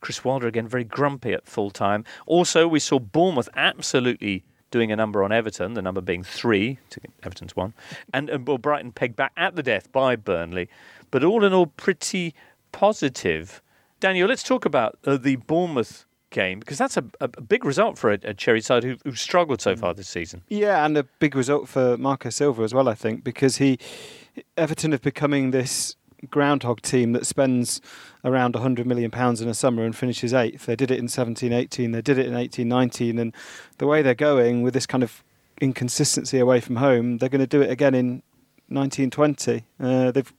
Chris Wilder again very grumpy at full time. Also, we saw Bournemouth absolutely doing a number on Everton, the number being three to Everton's one, and, and well, Brighton pegged back at the death by Burnley. But all in all, pretty positive. Daniel, let's talk about uh, the Bournemouth game because that's a, a a big result for a, a Cherry side who, who've struggled so far this season. Yeah, and a big result for Marco Silva as well, I think, because he Everton have becoming this groundhog team that spends around 100 million pounds in a summer and finishes eighth. They did it in 17 18, they did it in 18 19 and the way they're going with this kind of inconsistency away from home, they're going to do it again in 19 20. Uh, they've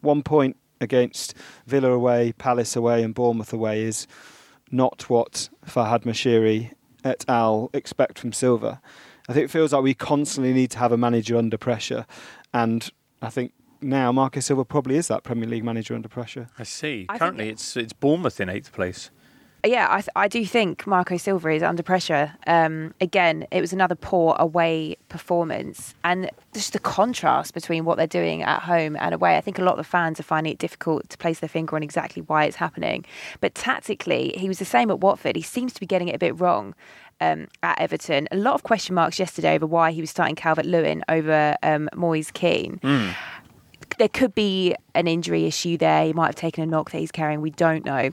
one point against Villa away, Palace away and Bournemouth away is not what Farhad Moshiri et al. expect from Silva. I think it feels like we constantly need to have a manager under pressure, and I think now Marcus Silva probably is that Premier League manager under pressure. I see. I Currently, it- it's it's Bournemouth in eighth place. Yeah, I, th- I do think Marco Silva is under pressure. Um, again, it was another poor away performance, and just the contrast between what they're doing at home and away. I think a lot of the fans are finding it difficult to place their finger on exactly why it's happening. But tactically, he was the same at Watford. He seems to be getting it a bit wrong. Um, at Everton, a lot of question marks yesterday over why he was starting Calvert Lewin over um, Moise Kean. There could be an injury issue there. He might have taken a knock that he's carrying. We don't know.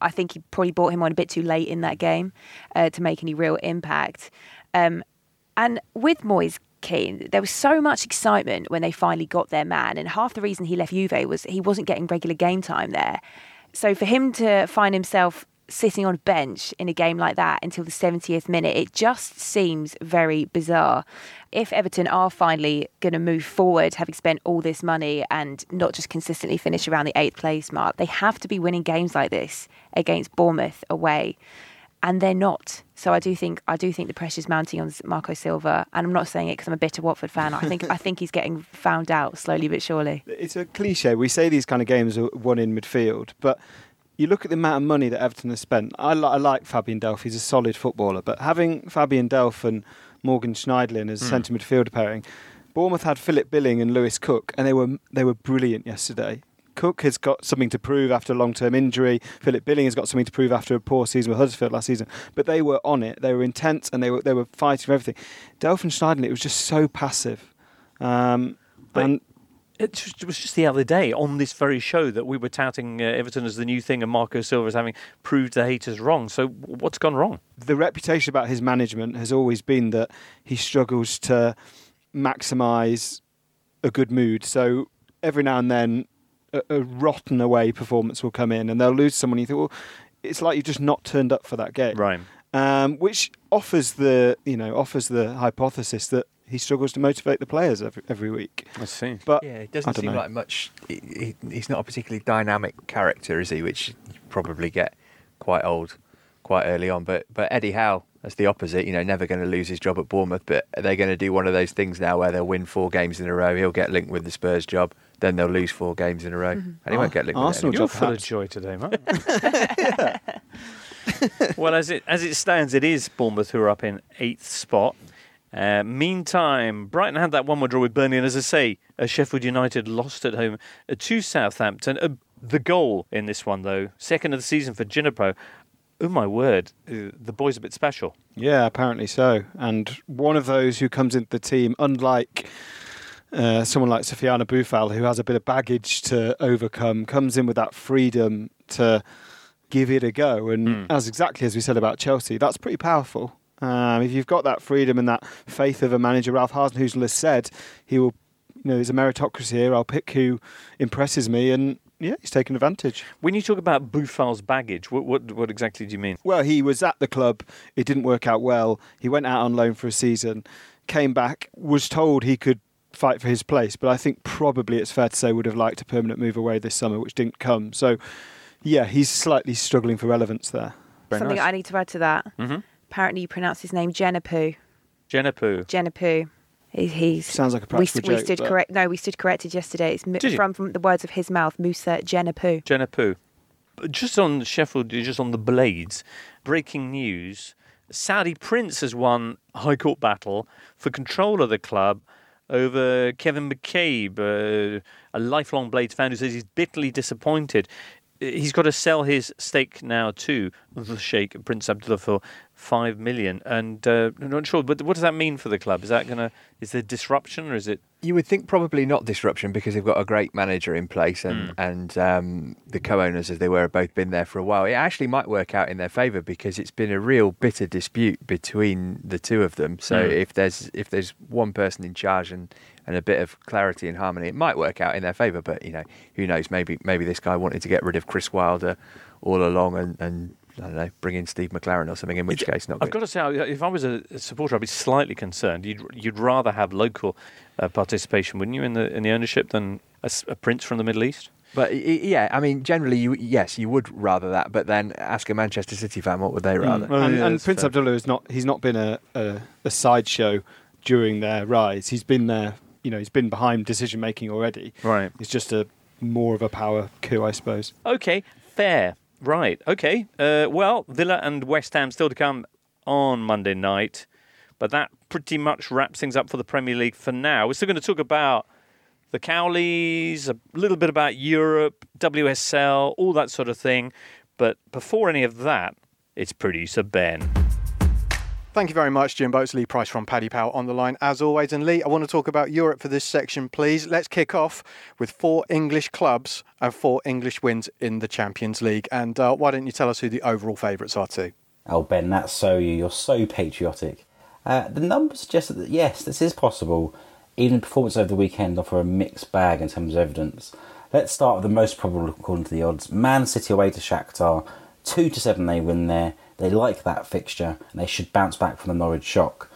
I think he probably brought him on a bit too late in that game uh, to make any real impact. Um, and with Moise Kean, there was so much excitement when they finally got their man. And half the reason he left Juve was he wasn't getting regular game time there. So for him to find himself sitting on a bench in a game like that until the 70th minute, it just seems very bizarre. If Everton are finally going to move forward, having spent all this money and not just consistently finish around the eighth place mark, they have to be winning games like this against Bournemouth away. And they're not. So I do think I do think the pressure's mounting on Marco Silva, and I'm not saying it because I'm a bitter Watford fan. I think I think he's getting found out slowly but surely. It's a cliche. We say these kind of games are won in midfield, but you look at the amount of money that Everton has spent. I, li- I like Fabian Delph; he's a solid footballer. But having Fabian Delph and Morgan Schneiderlin as centre midfield pairing, Bournemouth had Philip Billing and Lewis Cook, and they were they were brilliant yesterday. Cook has got something to prove after a long-term injury. Philip Billing has got something to prove after a poor season with Huddersfield last season. But they were on it. They were intense and they were they were fighting for everything. Delph and Schneiderlin, it was just so passive. Um, and It was just the other day on this very show that we were touting uh, Everton as the new thing and Marco Silva as having proved the haters wrong. So what's gone wrong? the reputation about his management has always been that he struggles to maximise a good mood. So every now and then, a, a rotten away performance will come in, and they'll lose someone. You think, well, it's like you've just not turned up for that game, Right. Um, which offers the you know offers the hypothesis that he struggles to motivate the players every, every week. I see. But Yeah, it doesn't seem know. like much. He, he, he's not a particularly dynamic character, is he? Which you probably get quite old, quite early on. But but Eddie Howe, that's the opposite. You know, never going to lose his job at Bournemouth, but they're going to do one of those things now where they'll win four games in a row. He'll get linked with the Spurs job, then they'll lose four games in a row, mm-hmm. and he won't oh, get linked Arsenal with it You're job full of joy today, mate. well, as it as it stands, it is Bournemouth who are up in eighth spot. Uh, meantime, Brighton had that one-one draw with Burnley, and as I say, uh, Sheffield United lost at home uh, to Southampton. Uh, the goal in this one, though, second of the season for Djenepo. Oh my word, uh, the boy's a bit special. Yeah, apparently so. And one of those who comes into the team, unlike uh, someone like Sofiane Boufal, who has a bit of baggage to overcome, comes in with that freedom to give it a go. And Mm. as exactly as we said about Chelsea, that's pretty powerful. Um, if you've got that freedom and that faith of a manager, Ralph Hasenhüttl has said he will, you know, there's a meritocracy here. I'll pick who impresses me, and yeah, he's taken advantage. When you talk about Boufal's baggage, what, what what exactly do you mean? Well, he was at the club. It didn't work out well. He went out on loan for a season, came back, was told he could fight for his place, but I think probably it's fair to say would have liked a permanent move away this summer, which didn't come. So, yeah, he's slightly struggling for relevance there. Very Something nice. I need to add to that. Mm-hmm. Apparently, you pronounce his name Jenapu. Genepu. Jenapu. He, he's Sounds like a we, practical we joke, stood but- correct. No, we stood corrected yesterday. It's mu- Did you? from from the words of his mouth, Musa Jenapu. Genepu. Just on Sheffield, just on the Blades, breaking news. Saudi Prince has won High Court battle for control of the club over Kevin McCabe, uh, a lifelong Blades fan who says he's bitterly disappointed. He's got to sell his stake now to the Sheikh Prince Abdullah for five million, and uh, I'm not sure. But what does that mean for the club? Is that gonna? Is there disruption, or is it? You would think probably not disruption because they've got a great manager in place and and um, the co-owners as they were have both been there for a while. It actually might work out in their favour because it's been a real bitter dispute between the two of them. So Mm. if there's if there's one person in charge and, and a bit of clarity and harmony, it might work out in their favour. But you know who knows? Maybe maybe this guy wanted to get rid of Chris Wilder all along and. and I don't know, bring in Steve McClaren or something. In which case, not. I've good. got to say, if I was a a supporter, I'd be slightly concerned. You'd you'd rather have local uh, participation, wouldn't you, in the in the ownership than a prince from the Middle East? But y- y- yeah, I mean, generally, you yes, you would rather that. But then ask a Manchester City fan what would they rather. Well, and yeah, and Prince fair. Abdullah is not. He's not been a, a a sideshow during their rise. He's been there. You know, he's been behind decision making already. Right. It's just a more of a power coup, I suppose. Okay, fair. Right. Okay. Uh, well, Villa and West Ham still to come on Monday night, but that pretty much wraps things up for the Premier League for now. We're still going to talk about the Cowleys, a little bit about Europe, WSL, all that sort of thing. But before any of that, it's producer Ben. Thank you very much, Jim Boats. Lee Price from Paddy Power on the line, as always. And Lee, I want to talk about Europe for this section, please. Let's kick off with four English clubs and four English wins in the Champions League. And uh, why don't you tell us who the overall favourites are, too? Oh, Ben, that's so you. You're so patriotic. Uh, the numbers suggest that, yes, this is possible. Even the performance over the weekend offer a mixed bag in terms of evidence. Let's start with the most probable according to the odds. Man City away to Shakhtar. 2 to 7 they win there. They like that fixture and they should bounce back from the Norwich shock.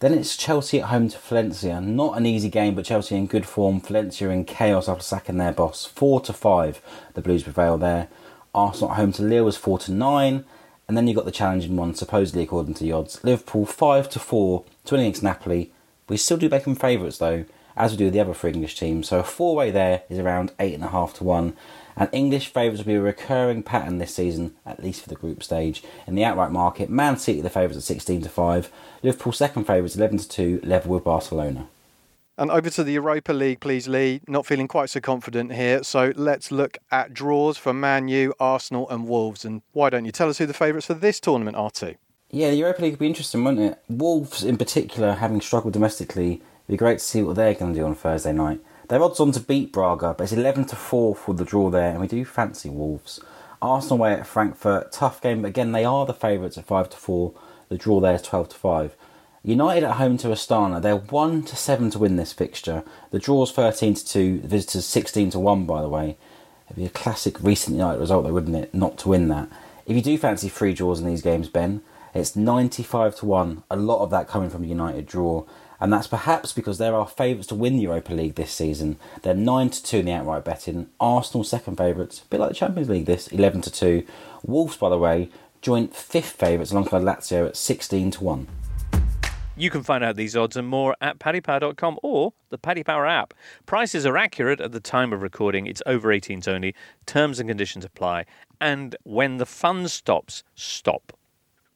Then it's Chelsea at home to Valencia. Not an easy game, but Chelsea in good form. Valencia in chaos after sacking their boss. 4 to 5 the Blues prevail there. Arsenal at home to Lille was 4 to 9. And then you got the challenging one, supposedly according to the odds. Liverpool 5 to 4 to win against Napoli. We still do make them favourites though, as we do with the other three English teams. So a four way there is around 8.5 to 1. And English favourites will be a recurring pattern this season, at least for the group stage. In the outright market, Man City the favourites at 16 to 5. Liverpool second favourites 11 to 2, level with Barcelona. And over to the Europa League, please, Lee. Not feeling quite so confident here. So let's look at draws for Man U, Arsenal, and Wolves. And why don't you tell us who the favourites for this tournament are, too? Yeah, the Europa League would be interesting, wouldn't it? Wolves, in particular, having struggled domestically, it'd be great to see what they're going to do on Thursday night. They're odds on to beat Braga, but it's 11 to 4 for the draw there, and we do fancy Wolves. Arsenal away at Frankfurt, tough game, but again, they are the favourites at 5 to 4. The draw there is 12 to 5. United at home to Astana, they're 1 to 7 to win this fixture. The draw's 13 to 2, the visitors 16 to 1, by the way. It'd be a classic recent United result, though, wouldn't it, not to win that. If you do fancy free draws in these games, Ben, it's 95 to 1, a lot of that coming from the United draw. And that's perhaps because they're our favourites to win the Europa League this season. They're 9 to 2 in the outright betting. Arsenal second favourites, a bit like the Champions League this, 11 to 2. Wolves, by the way, joint fifth favourites alongside Lazio at 16 to 1. You can find out these odds and more at paddypower.com or the Paddy Power app. Prices are accurate at the time of recording. It's over 18s only. Terms and conditions apply. And when the fun stops, stop.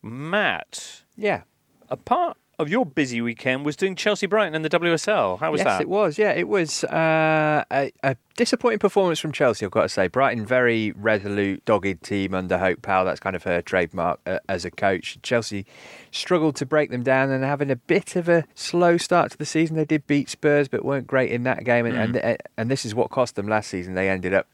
Matt, Yeah. a part of your busy weekend was doing Chelsea Brighton and the WSL. How was yes, that? it was. Yeah, it was uh, a, a disappointing performance from Chelsea. I've got to say, Brighton very resolute, dogged team under Hope Powell. That's kind of her trademark uh, as a coach. Chelsea struggled to break them down and having a bit of a slow start to the season. They did beat Spurs, but weren't great in that game. And and, and this is what cost them last season. They ended up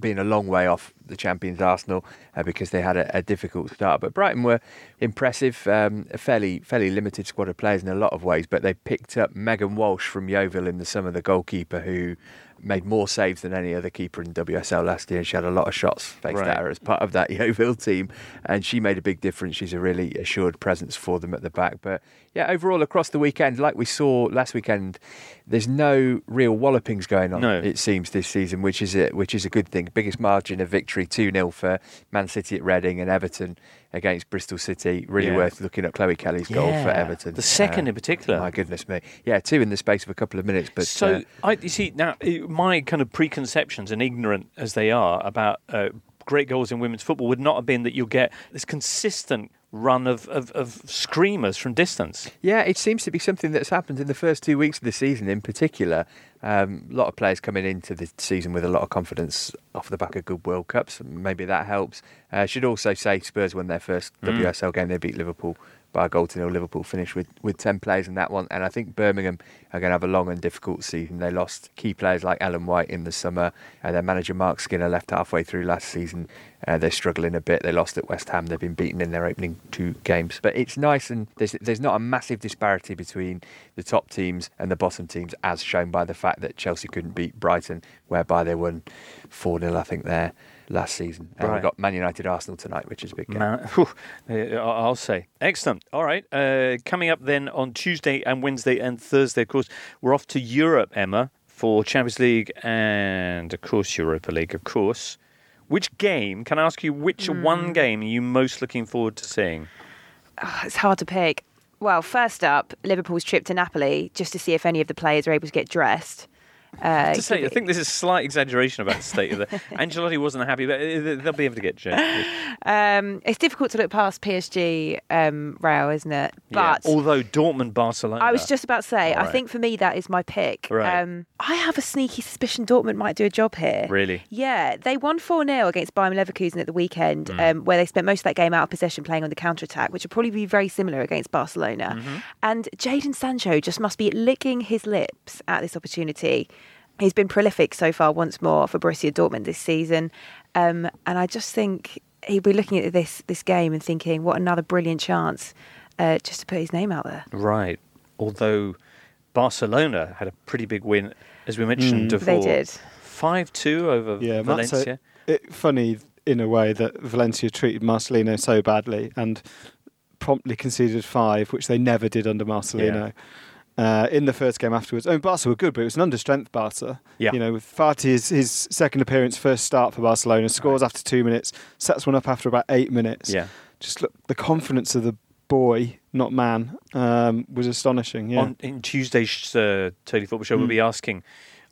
being a long way off the champions Arsenal uh, because they had a, a, difficult start. But Brighton were impressive, um, a fairly fairly limited squad of players in a lot of ways. But they picked up Megan Walsh from Yeovil in the summer, the goalkeeper who made more saves than any other keeper in WSL last year. She had a lot of shots faced right. at her as part of that Yeovil team, and she made a big difference. She's a really assured presence for them at the back. But yeah, overall across the weekend, like we saw last weekend, there's no real wallopings going on. No. It seems this season, which is a which is a good thing. Biggest margin of victory, two 0 for Man City at Reading and Everton against Bristol City. Really yeah. worth looking at Chloe Kelly's goal for Everton. The second uh, in particular. My goodness me. Yeah, two in the space of a couple of minutes. But so uh, I, you see now my kind of preconceptions and ignorant as they are about. Uh, great goals in women's football would not have been that you'll get this consistent run of, of, of, screamers from distance. Yeah, it seems to be something that's happened in the first two weeks of the season in particular. Um, a lot of players coming into the season with a lot of confidence off the back of good World Cups. Maybe that helps. I uh, should also say Spurs won their first mm. WSL game. They beat Liverpool by a goal to nil. Liverpool finished with, with 10 players in that one. And I think Birmingham are going to have a long and difficult season. They lost key players like Ellen White in the summer. Uh, their manager Mark Skinner left halfway through last season. Uh, they're struggling a bit. They lost at West Ham. They've been beaten in their opening two games. But it's nice and there's, there's not a massive disparity between the top teams and the bottom teams, as shown by the fact that Chelsea couldn't beat Brighton, whereby they won 4 0, I think, there last season. And right. we've got Man United Arsenal tonight, which is a big game. Man, uh, I'll say. Excellent. All right. Uh, coming up then on Tuesday and Wednesday and Thursday, of course, we're off to Europe, Emma, for Champions League and, of course, Europa League, of course. Which game, can I ask you, which mm. one game are you most looking forward to seeing? Oh, it's hard to pick. Well, first up, Liverpool's trip to Napoli, just to see if any of the players are able to get dressed. Uh, to say, I think this is a slight exaggeration about the state of the. Ancelotti wasn't happy, but uh, they'll be able to get Jay. Um, it's difficult to look past PSG um, Real, isn't it? But yeah. although Dortmund Barcelona, I was just about to say, right. I think for me that is my pick. Right. Um, I have a sneaky suspicion Dortmund might do a job here. Really? Yeah, they won four 0 against Bayer Leverkusen at the weekend, mm. where they spent most of that game out of possession, playing on the counter attack, which will probably be very similar against Barcelona. Mm-hmm. And Jadon Sancho just must be licking his lips at this opportunity. He's been prolific so far once more for Borussia Dortmund this season. Um, and I just think he'll be looking at this this game and thinking, what another brilliant chance uh, just to put his name out there. Right. Although Barcelona had a pretty big win, as we mentioned mm. before. They did. 5 2 over yeah, Valencia. A, it, funny in a way that Valencia treated Marcelino so badly and promptly conceded five, which they never did under Marcelino. Yeah uh, in the first game afterwards. I mean, Barca were good, but it was an understrength Barca. Yeah. You know, with Fati, his, his second appearance, first start for Barcelona, scores right. after two minutes, sets one up after about eight minutes. Yeah. Just look, the confidence of the boy, not man, um, was astonishing. Yeah. On, in Tuesday's uh, Totally Football Show, mm. we'll be asking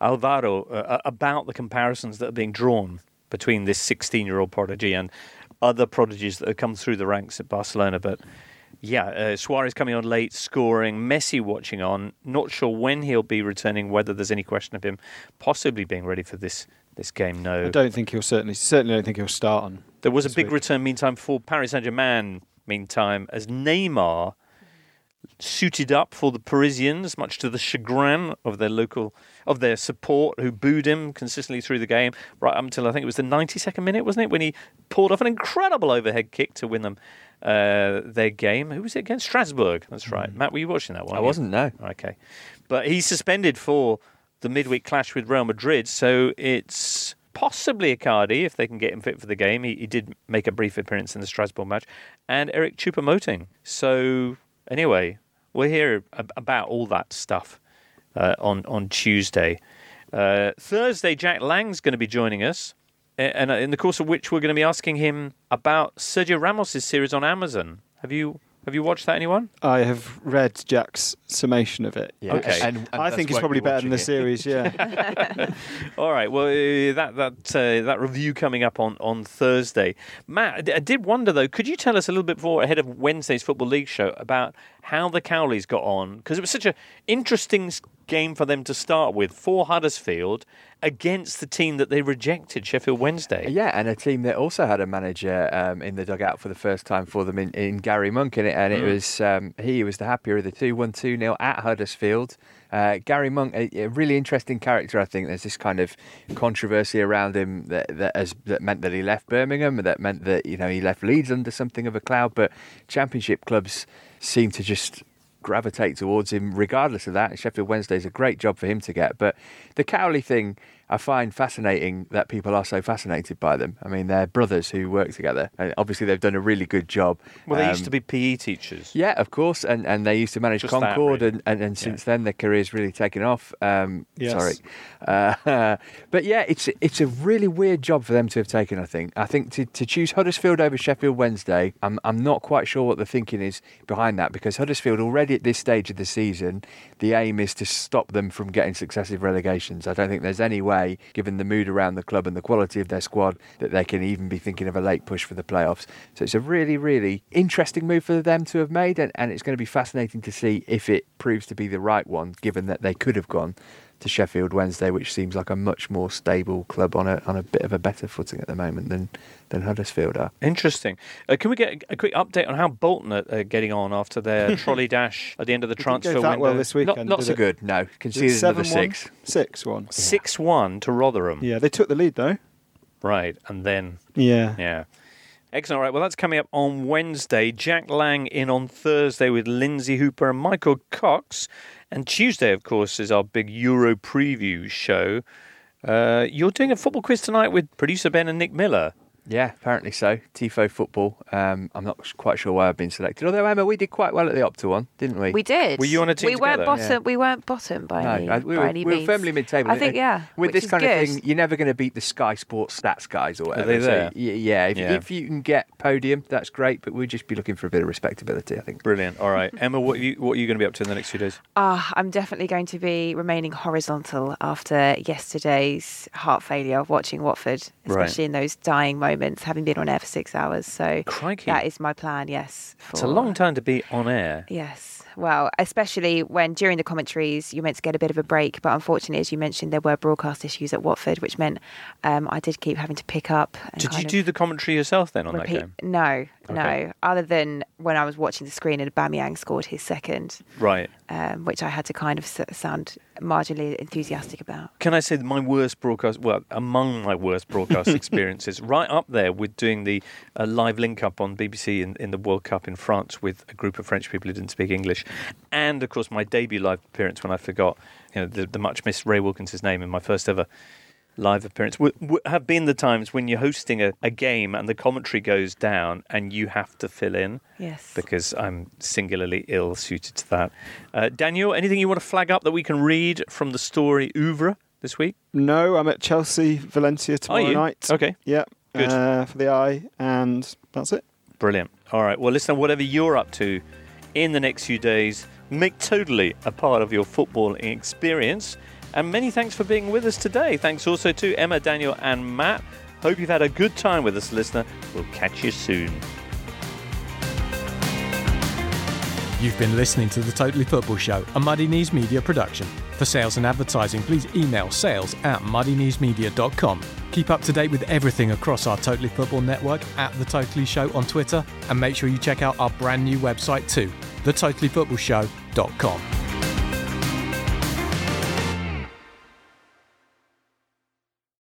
Alvaro uh, about the comparisons that are being drawn between this 16 year old prodigy and other prodigies that have come through the ranks at Barcelona. But yeah, uh, Suarez coming on late, scoring. Messi watching on. Not sure when he'll be returning. Whether there's any question of him possibly being ready for this this game. No, I don't think he'll certainly certainly don't think he'll start on. There was a big week. return meantime for Paris Saint Germain. Meantime, as Neymar suited up for the Parisians, much to the chagrin of their local of their support who booed him consistently through the game, right up until I think it was the 92nd minute, wasn't it, when he pulled off an incredible overhead kick to win them uh, their game. Who was it against? Strasbourg. That's right. Mm. Matt, were you watching that one? I wasn't. No. Okay, but he's suspended for the midweek clash with Real Madrid, so it's possibly Icardi if they can get him fit for the game. He, he did make a brief appearance in the Strasbourg match, and Eric Choupo-Moting. So anyway, we'll hear about all that stuff uh, on on Tuesday. Uh, Thursday, Jack Lang's going to be joining us and uh, in the course of which we're going to be asking him about Sergio Ramos' series on Amazon. Have you have you watched that, anyone? I have read Jack's summation of it. Yeah. Okay, and, and I think it's probably better than the it. series. Yeah. All right. Well, uh, that that uh, that review coming up on, on Thursday. Matt, I did wonder though. Could you tell us a little bit more ahead of Wednesday's football league show about how the Cowleys got on? Because it was such an interesting game for them to start with for Huddersfield against the team that they rejected, Sheffield Wednesday. Yeah, and a team that also had a manager um, in the dugout for the first time for them in, in Gary Monk, and it, and it Mm. was um, he was the happier of the two, one two nil at Huddersfield. Uh, Gary Monk, a, a really interesting character. I think there's this kind of controversy around him that that, has, that meant that he left Birmingham, that meant that you know he left Leeds under something of a cloud. But Championship clubs seem to just gravitate towards him regardless of that. Sheffield Wednesday is a great job for him to get. But the Cowley thing, I find fascinating that people are so fascinated by them. I mean, they're brothers who work together. And obviously, they've done a really good job. Well, they used Um, to be PE teachers. yeah, of course, and, and they used to manage Just that, Concord, really. and, and, and since then their career's really taken off. Um, Yes. Sorry, uh, but yeah, it's it's a really weird job for them to have taken. I think. I think to, to choose Huddersfield over Sheffield Wednesday, I'm I'm not quite sure what the thinking is behind that because Huddersfield already at this stage of the season, the aim is to stop them from getting successive relegations. I don't think there's any way, given the mood around the club and the quality of their squad, that they can even be thinking of a late push for the playoffs. So it's a really, really interesting move for them to have made, and, and it's going to be fascinating to see if it proves to be the right one, given that they could have gone to Sheffield Wednesday, which seems like a much more stable club on a on a bit of a better footing at the moment than than Huddersfield are. Interesting. Uh, can we get a quick update on how Bolton are uh, getting on after their trolley dash at the end of the transfer go that window? well this Not, weekend. not did so it? good. No, Was it conceded another 7-1? six. Six one. Six one to Rotherham. Yeah, they took the lead though. Right, and then Yeah. yeah. Excellent. All right. Well, that's coming up on Wednesday. Jack Lang in on Thursday with Lynsey Hooper and Michael Cox. And Tuesday, of course, is our big Euro preview show. Uh, you're doing a football quiz tonight with producer Ben and Nick Miller. Yeah, apparently so. Tifo football. Um, I'm not quite sure why I've been selected. Although Emma, we did quite well at the Opta one, didn't we? We did. Were you on a team We weren't together? bottom. Yeah. We weren't bottom by No, any, I- we by were, any we were means. firmly mid-table. I think yeah. With which this is kind good. of thing, you're never going to beat the Sky Sports stats guys or whatever. they So, there? y- yeah, if, Yeah. if you can get podium, that's great. But we'd just be looking for a bit of respectability, I think. Brilliant. All right. Emma, what are you, what are you going to be up to in the next few days? Ah, I'm definitely going to be remaining horizontal after yesterday's heart failure of watching Watford, Right. especially in those dying moments, having been on air for six hours. So Crikey. that is my plan. Yes, It's a long time to be on air. Yes. Well, especially when during the commentaries you're meant to get a bit of a break, but unfortunately, as you mentioned, there were broadcast issues at Watford, which meant um, I did keep having to pick up. And Did you do the commentary yourself then on repeat. that game? No, Okay. no. Other than when I was watching the screen and Bamiyang scored his second, Right. um, which I had to kind of sound marginally enthusiastic about. Can I say that my worst broadcast, well, among my worst broadcast experiences, right up there with doing the uh, live link up on BBC in, in the World Cup in France with a group of French people who didn't speak English, and of course my debut live appearance when I forgot, you know, the, the much missed Ray Wilkins' name in my first ever live appearance w- w- have been the times when you're hosting a, a game and the commentary goes down and you have to fill in Yes. because I'm singularly ill suited to that. Uh, Daniel, anything you want to flag up that we can read from the Storey oeuvre this week? No, I'm at Chelsea, Valencia tomorrow you? night. Okay. Yeah. Good. Uh, for the eye, and that's it. Brilliant. All right. Well, listen, whatever you're up to in the next few days, make totally a part of your football experience. And many thanks for being with us today. Thanks also to Emma, Daniel, and Matt. Hope you've had a good time with us, listener. We'll catch you soon. You've been listening to the Totally Football Show, a Muddy Knees Media production. For sales and advertising, please email sales at muddykneesmedia.com. Keep up to date with everything across our Totally Football network at The Totally Show on Twitter, and make sure you check out our brand new website too, thetotallyfootballshow.com.